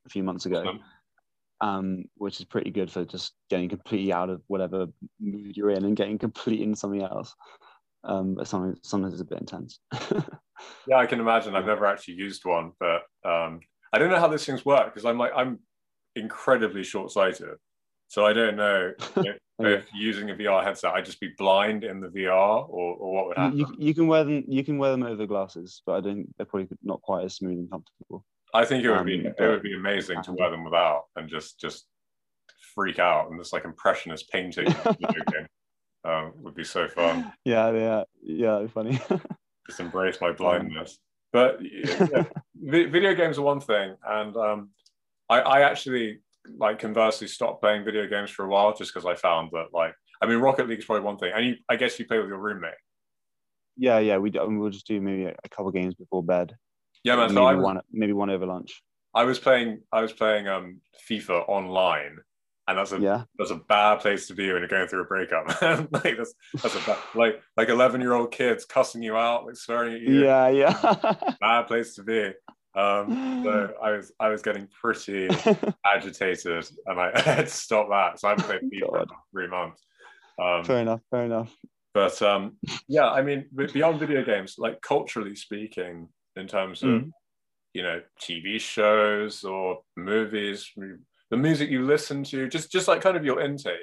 a few months ago, awesome. um, which is pretty good for just getting completely out of whatever mood you're in and getting completely in something else. Um, but sometimes sometimes it's a bit intense. yeah, I can imagine. I've never actually used one, but um, I don't know how these things work because I'm like I'm incredibly short-sighted. So I don't know if, if, using a VR headset, I'd just be blind in the VR, or, or what would happen. You, you, can wear them. You can wear them over glasses, but I don't. They're probably not quite as smooth and comfortable. I think it would um, be it would be amazing to wear them without and just just freak out and this like impressionist painting um, would be so fun. Yeah, yeah, yeah, funny. just embrace my blindness. But yeah, video games are one thing, and um, I, I actually like conversely stopped playing video games for a while just because I found that like I mean Rocket League is probably one thing, and you I guess you play with your roommate. Yeah, yeah, we do, we'll just do maybe a couple games before bed. Yeah, man. Maybe so I was, one maybe one over lunch. I was playing I was playing um FIFA online, and that's a yeah. that's a bad place to be when you're going through a breakup. like that's that's a bad, like like eleven year old kids cussing you out, like swearing at you. Yeah, yeah. bad place to be. Um, so I was I was getting pretty agitated, and I, I, had to stop that. So I played FIFA for three months. Um, fair enough. Fair enough. But um, yeah, I mean, beyond video games, like culturally speaking, in terms of mm. you know TV shows or movies, the music you listen to, just just like kind of your intake.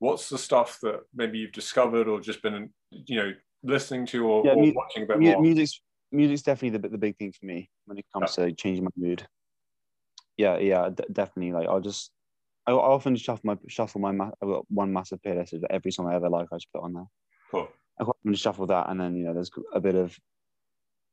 What's the stuff that maybe you've discovered or just been you know listening to or, yeah, or mu- watching a bit mu- more? Music's music's definitely the the big thing for me when it comes yeah. to changing my mood. Yeah, yeah, d- definitely. Like I'll just, I often shuffle my shuffle my. Ma- I've got one massive playlist of every song I ever like. I just put on there. Cool. I often shuffle that, and then you know, there's a bit of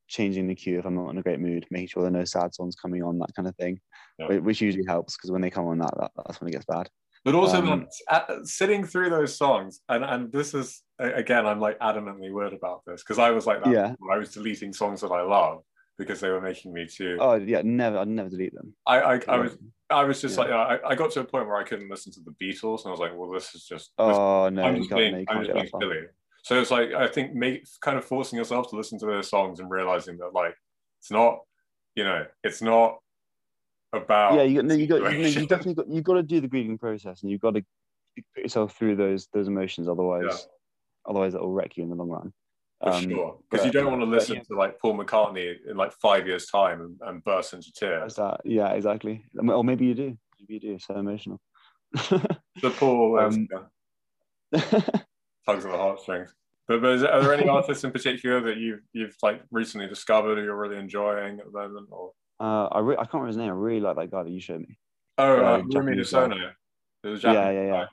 changing the cue if I'm not in a great mood, making sure there are no sad songs coming on, that kind of thing, yeah. which usually helps because when they come on, that, that that's when it gets bad. But also, um, at, sitting through those songs, and and this is again, I'm like adamantly weird about this because I was like that. Yeah. I was deleting songs that I love because they were making me too. Oh yeah, never. I'd never delete them. I I, I was I was just yeah. like I, I got to a point where I couldn't listen to the Beatles, and I was like, well, this is just. This, oh no, I'm just being, I'm just being silly. So it's like I think make kind of forcing yourself to listen to those songs and realizing that like it's not, you know, it's not about. Yeah, you got no, you got you, know, you definitely got you got to do the grieving process, and you've got to put yourself through those those emotions. Otherwise, yeah. otherwise it will wreck you in the long run. For um, sure, because you don't want to listen yeah. to like Paul McCartney in like five years' time and, and burst into tears. That, yeah, exactly. Or maybe you do. Maybe you do. So emotional. the Paul um, tugs at the heartstrings. But, but are there any artists in particular that you've you've like recently discovered or you're really enjoying at the moment? Or uh, I re- I can't remember his name. I really like that guy that you showed me. Oh, uh, uh, Haruomi Hosono. Yeah, yeah, yeah.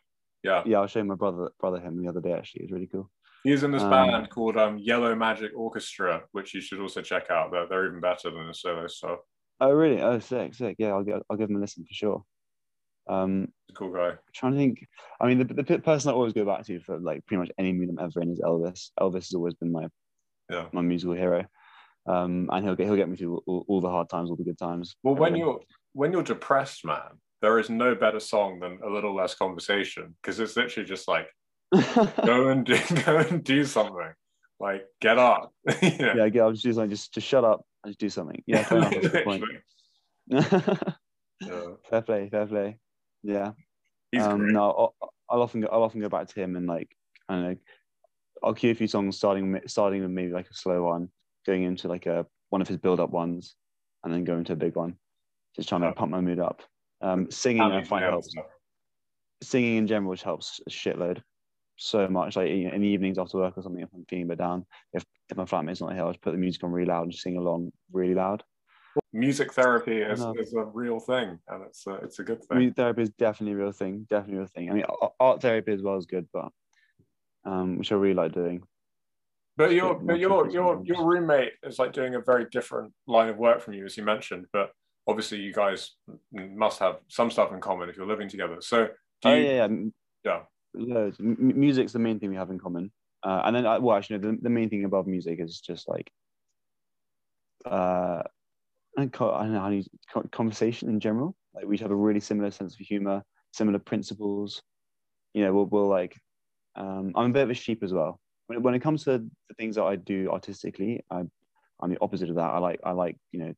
Yeah. Yeah, I showed my brother brother him the other day. Actually, it's really cool. He's in this um, band called um, Yellow Magic Orchestra, which you should also check out. They're, they're even better than the solo stuff. Oh, really? Oh, sick, sick. Yeah, I'll, I'll give him a listen for sure. Um, cool guy. I'm trying to think. I mean, the, the person I always go back to for like pretty much any mood I'm ever in is Elvis. Elvis has always been my yeah. my musical hero, um, and he'll get he'll get me through all, all, the hard times, all the good times. Well, when you're when you're depressed, man, there is no better song than a little less conversation because it's literally just like go and do go and do something. Like get up. yeah, yeah. Get up. Just do something. Just just shut up and just do something. Yeah, fair enough. That's the point. yeah. Fair play. Fair play. Yeah. He's um, great. No, I'll, I'll, often go, I'll often go back to him and like I don't know. I'll cue a few songs starting starting with maybe like a slow one, going into like a one of his build up ones, and then going to a big one. Just trying to pump my mood up. Um, singing I find helps. Singing in general, which helps a shitload, so much. Like in the evenings after work or something, if I'm feeling a bit down, if if my flatmate's not here, I'll just put the music on really loud and just sing along really loud music therapy is, is a real thing and it's a, it's a good thing. Music therapy is definitely a real thing definitely a real thing. I mean art therapy as well is good but um which i really like doing. But your but your your your roommate is like doing a very different line of work from you as you mentioned but obviously you guys must have some stuff in common if you're living together. So do oh, you, yeah, yeah, yeah. M- music's the main thing we have in common, uh, and then uh, well, actually, the, the main thing above music is just like uh, I don't know how you conversation in general. Like we have a really similar sense of humor, similar principles. You know, we'll, we'll like. Um, I'm a bit of a sheep as well. When, when it comes to the things that I do artistically, I, I'm the opposite of that. I like I like you know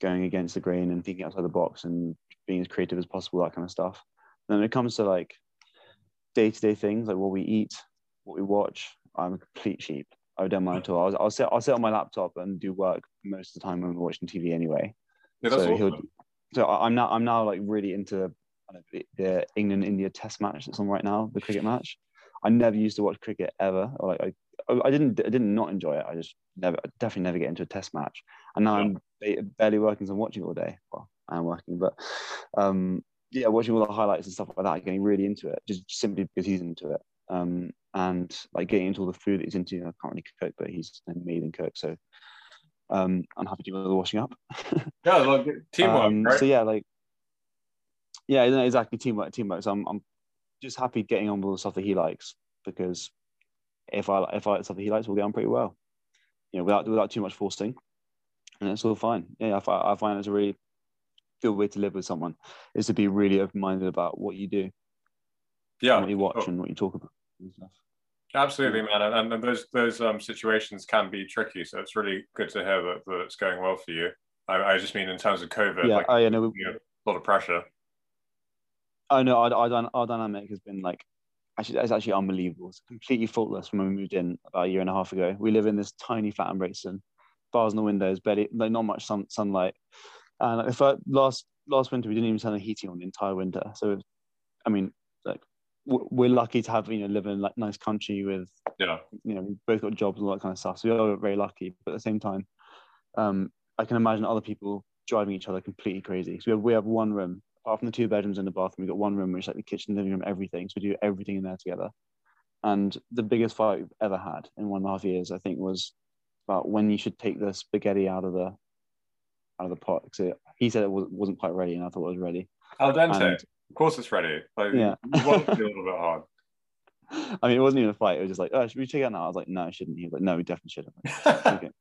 going against the grain and thinking outside the box and being as creative as possible, that kind of stuff. And when it comes to like day to day things like what we eat, what we watch, I'm a complete sheep. I don't mind at all. I'll, I'll sit I'll sit on my laptop and do work most of the time when we're watching TV anyway. Yeah, that's so awesome. so I'm now I'm now like really into the England India Test match that's on right now, the cricket match. I never used to watch cricket ever. Or like I, I didn't I didn't not enjoy it. I just never definitely never get into a Test match. And now yeah. I'm barely working, so I'm watching all day. Well, I am working, but um, yeah, watching all the highlights and stuff like that, getting really into it, just simply because he's into it. Um, and like getting into all the food that he's into. I can't really cook, but he's an amazing cook. So um, I'm happy to do the washing up. yeah, like teamwork. Um, right? So yeah, like yeah, exactly teamwork, teamwork. So I'm, I'm just happy getting on with the stuff that he likes because if I if I like stuff that he likes, we'll get on pretty well. You know, without without too much forcing, and it's all fine. Yeah, I, I find it's a really good way to live with someone is to be really open minded about what you do. Yeah, what you watch oh. and what you talk about and stuff. Absolutely, man, and, and those those um, situations can be tricky. So it's really good to hear that, that it's going well for you. I, I just mean in terms of COVID, yeah, like, oh, yeah, no, we, a lot of pressure. Oh no, our, our, our dynamic has been like actually it's actually unbelievable. It's completely faultless from when we moved in about a year and a half ago. We live in this tiny flat in Brixton, bars on the windows, barely like not much sun, sunlight. And if I, last last winter we didn't even turn the heating on the entire winter. So, I mean, we're lucky to have you know live in like nice country with yeah. you know we both got jobs and all that kind of stuff. So we are very lucky but at the same time um i can imagine other people driving each other completely crazy. So we have, we have one room apart from the two bedrooms and the bathroom we've got one room which is like the kitchen living room everything. So we do everything in there together. And the biggest fight we've ever had in one and a half years i think was about when you should take the spaghetti out of the out of the pot. So he said it was, wasn't quite ready and i thought it was ready. Al dente. And, of course, it's ready. Like, yeah, to be a little bit hard. I mean, it wasn't even a fight. It was just like, oh, should we check out now? I was like, no, I shouldn't. He was like, no, we definitely shouldn't. Like, okay.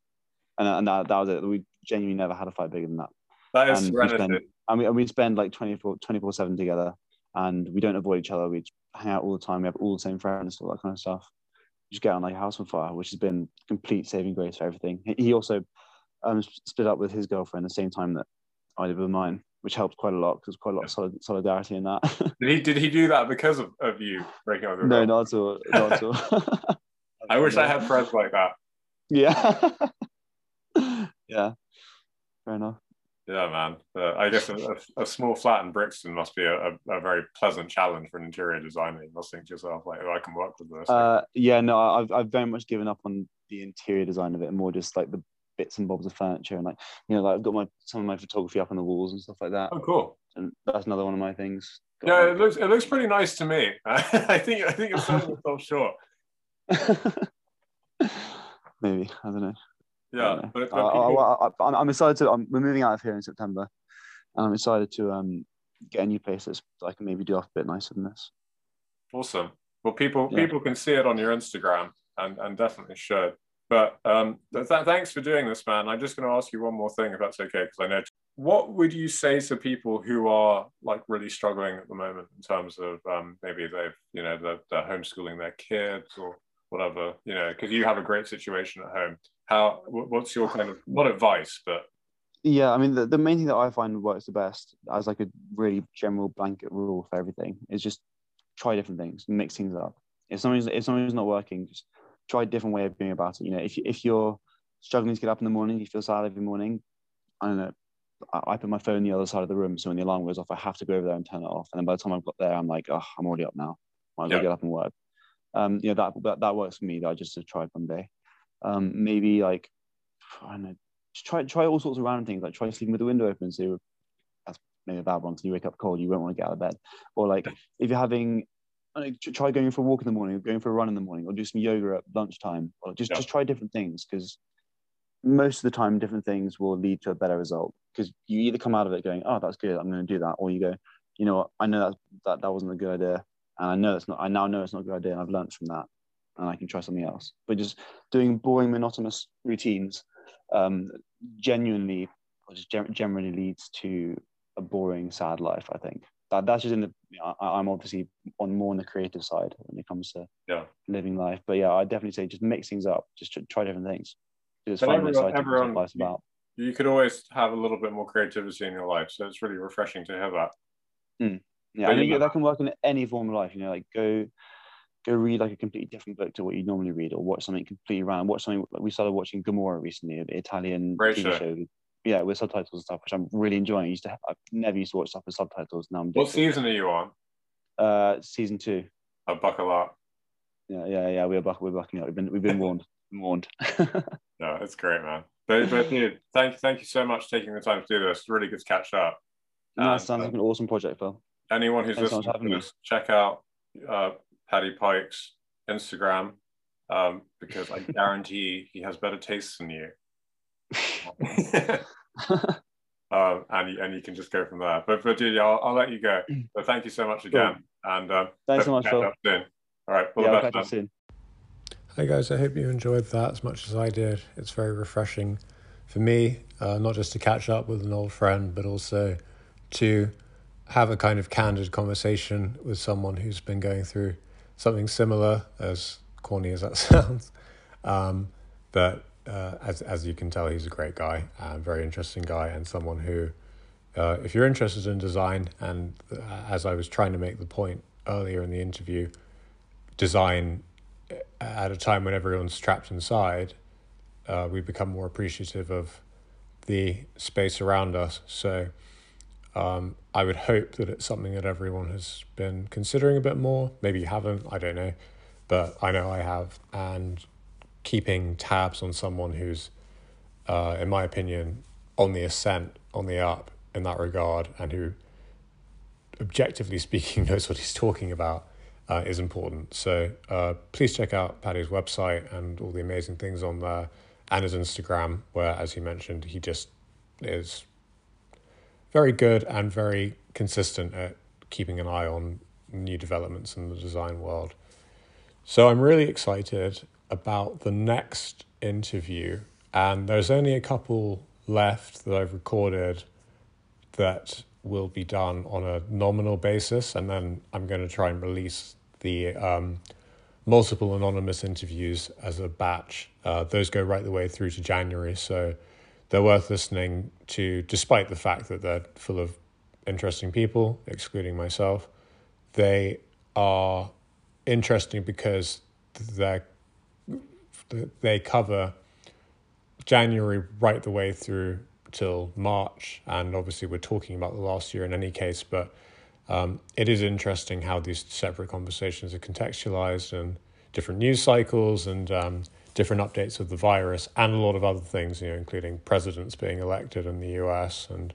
And, and that, that was it. We genuinely never had a fight bigger than that. That is and serenity. We spend, and, we, and we spend like 24 7 together and we don't avoid each other. We hang out all the time. We have all the same friends, all that kind of stuff. We just get on like house on fire, which has been complete saving grace for everything. He also um, split up with his girlfriend the same time that I did with mine which helped quite a lot because quite a lot of solidarity in that. did he did he do that because of, of you breaking up? No, not at all. Not at all. I wish I had friends like that. Yeah. yeah. Fair enough. Yeah, man. Uh, I guess a, a, a, small flat in Brixton must be a, a, very pleasant challenge for an interior designer. You must think to yourself, like, oh, I can work with this. Uh, yeah, no, I've, I've very much given up on the interior design of it and more just like the bits and bobs of furniture and like you know like I've got my some of my photography up on the walls and stuff like that. Oh, cool! And that's another one of my things. Got yeah, it looks it looks pretty nice to me. I think I think it's selling itself short. Maybe I don't know. Yeah, but, but I, am excited to. I'm, we're moving out of here in September, and I'm excited to um, get a new place that I can maybe do off a bit nicer than this. Awesome. Well, people yeah. people can see it on your Instagram, and and definitely should. But um, th- thanks for doing this, man. I'm just going to ask you one more thing, if that's okay, because I know. What would you say to people who are like really struggling at the moment in terms of um, maybe they've, you know, they're, they're homeschooling their kids or whatever, you know, because you have a great situation at home. How? What's your kind of not advice, but yeah, I mean, the, the main thing that I find works the best as like a really general blanket rule for everything is just try different things, mix things up. If something's if something's not working, just try a different way of going about it. You know, if, you, if you're struggling to get up in the morning, you feel sad every morning, I don't know, I, I put my phone on the other side of the room. So when the alarm goes off, I have to go over there and turn it off. And then by the time I've got there, I'm like, oh, I'm already up now. Might as well get up and work. Um, you know, that, that, that works for me. That I just try one day. Um, maybe like, I don't know, just try, try all sorts of random things. Like try sleeping with the window open. So that's maybe a bad one. So you wake up cold, you won't want to get out of bed. Or like if you're having try going for a walk in the morning, or going for a run in the morning, or do some yoga at lunchtime, or just yeah. just try different things because most of the time, different things will lead to a better result because you either come out of it going, "Oh, that's good, I'm going to do that," or you go, "You know what? I know that that that wasn't a good idea, and I know it's not. I now know it's not a good idea, and I've learned from that, and I can try something else." But just doing boring, monotonous routines um, genuinely, or just generally leads to a boring, sad life. I think that that's just in the. You know, I, am obviously on more on the creative side when it comes to yeah. living life, but yeah, I definitely say just mix things up, just try different things. It's fun everyone, everyone, life's about. You could always have a little bit more creativity in your life, so it's really refreshing to have that. Mm. Yeah, but I think that can work in any form of life. You know, like go go read like a completely different book to what you normally read, or watch something completely random. Watch something like we started watching Gomorrah recently, an Italian Great TV show. show. Yeah, with subtitles and stuff, which I'm really enjoying. I used to, have, I've never used to watch stuff with subtitles. Now I'm. What season are you on? Uh, season two. A buckle up. Yeah, yeah, yeah. We're buck, we're bucking up. We've been, we've been warned. warned. no, it's great, man. But, but dude, thank, thank you so much for taking the time to do this. really good to catch up. No, and, sounds like an awesome project, Phil. Anyone who's Thanks listening to this, check out uh, Paddy Pike's Instagram um, because I guarantee he has better tastes than you. um, and and you can just go from there. But but dude, I'll, I'll let you go. But thank you so much again. Cool. And um, thanks so much, Phil. All right, all yeah, the best. Soon. Hi guys, I hope you enjoyed that as much as I did. It's very refreshing for me, uh, not just to catch up with an old friend, but also to have a kind of candid conversation with someone who's been going through something similar, as corny as that sounds. Um, but uh, as as you can tell, he's a great guy, a very interesting guy, and someone who, uh, if you're interested in design, and uh, as I was trying to make the point earlier in the interview, design at a time when everyone's trapped inside, uh, we become more appreciative of the space around us. So um, I would hope that it's something that everyone has been considering a bit more. Maybe you haven't, I don't know, but I know I have. And keeping tabs on someone who's, uh, in my opinion, on the ascent, on the up in that regard, and who, objectively speaking, knows what he's talking about uh, is important. So uh, please check out Paddy's website and all the amazing things on there, and his Instagram, where, as he mentioned, he just is very good and very consistent at keeping an eye on new developments in the design world. So I'm really excited about the next interview, and there's only a couple left that I've recorded that will be done on a nominal basis, and then I'm going to try and release the um, multiple anonymous interviews as a batch. Uh, those go right the way through to January, so they're worth listening to, despite the fact that they're full of interesting people, excluding myself. They are interesting because they they cover January right the way through till March, and obviously we're talking about the last year in any case, but um, it is interesting how these separate conversations are contextualized and different news cycles and um, different updates of the virus and a lot of other things, you know, including presidents being elected in the US and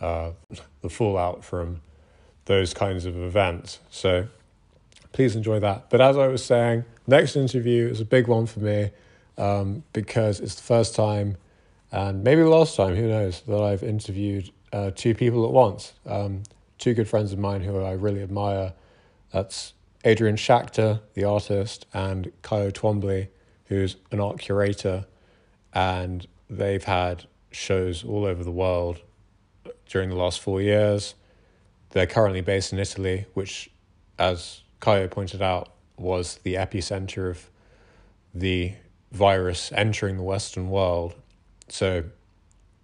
uh, the fallout from those kinds of events. So please enjoy that. But as I was saying, next interview is a big one for me um, because it's the first time and maybe the last time, who knows, that I've interviewed uh, two people at once. Um, two good friends of mine who I really admire. That's Adrian Schachter, the artist, and Kayo Twombly, who's an art curator. And they've had shows all over the world during the last four years. They're currently based in Italy, which, as Kayo pointed out, was the epicenter of the virus entering the Western world. So,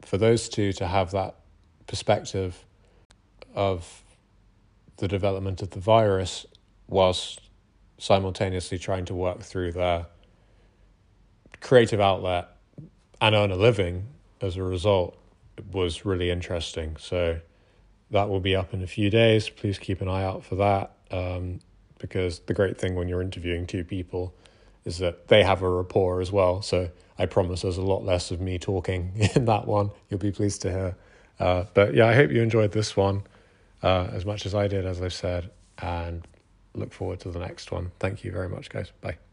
for those two to have that perspective of the development of the virus whilst simultaneously trying to work through their creative outlet and earn a living as a result was really interesting. So that will be up in a few days. Please keep an eye out for that um, because the great thing when you're interviewing two people is that they have a rapport as well. So I promise there's a lot less of me talking in that one. You'll be pleased to hear. Uh, but yeah, I hope you enjoyed this one uh, as much as I did, as I've said, and look forward to the next one. Thank you very much, guys. Bye.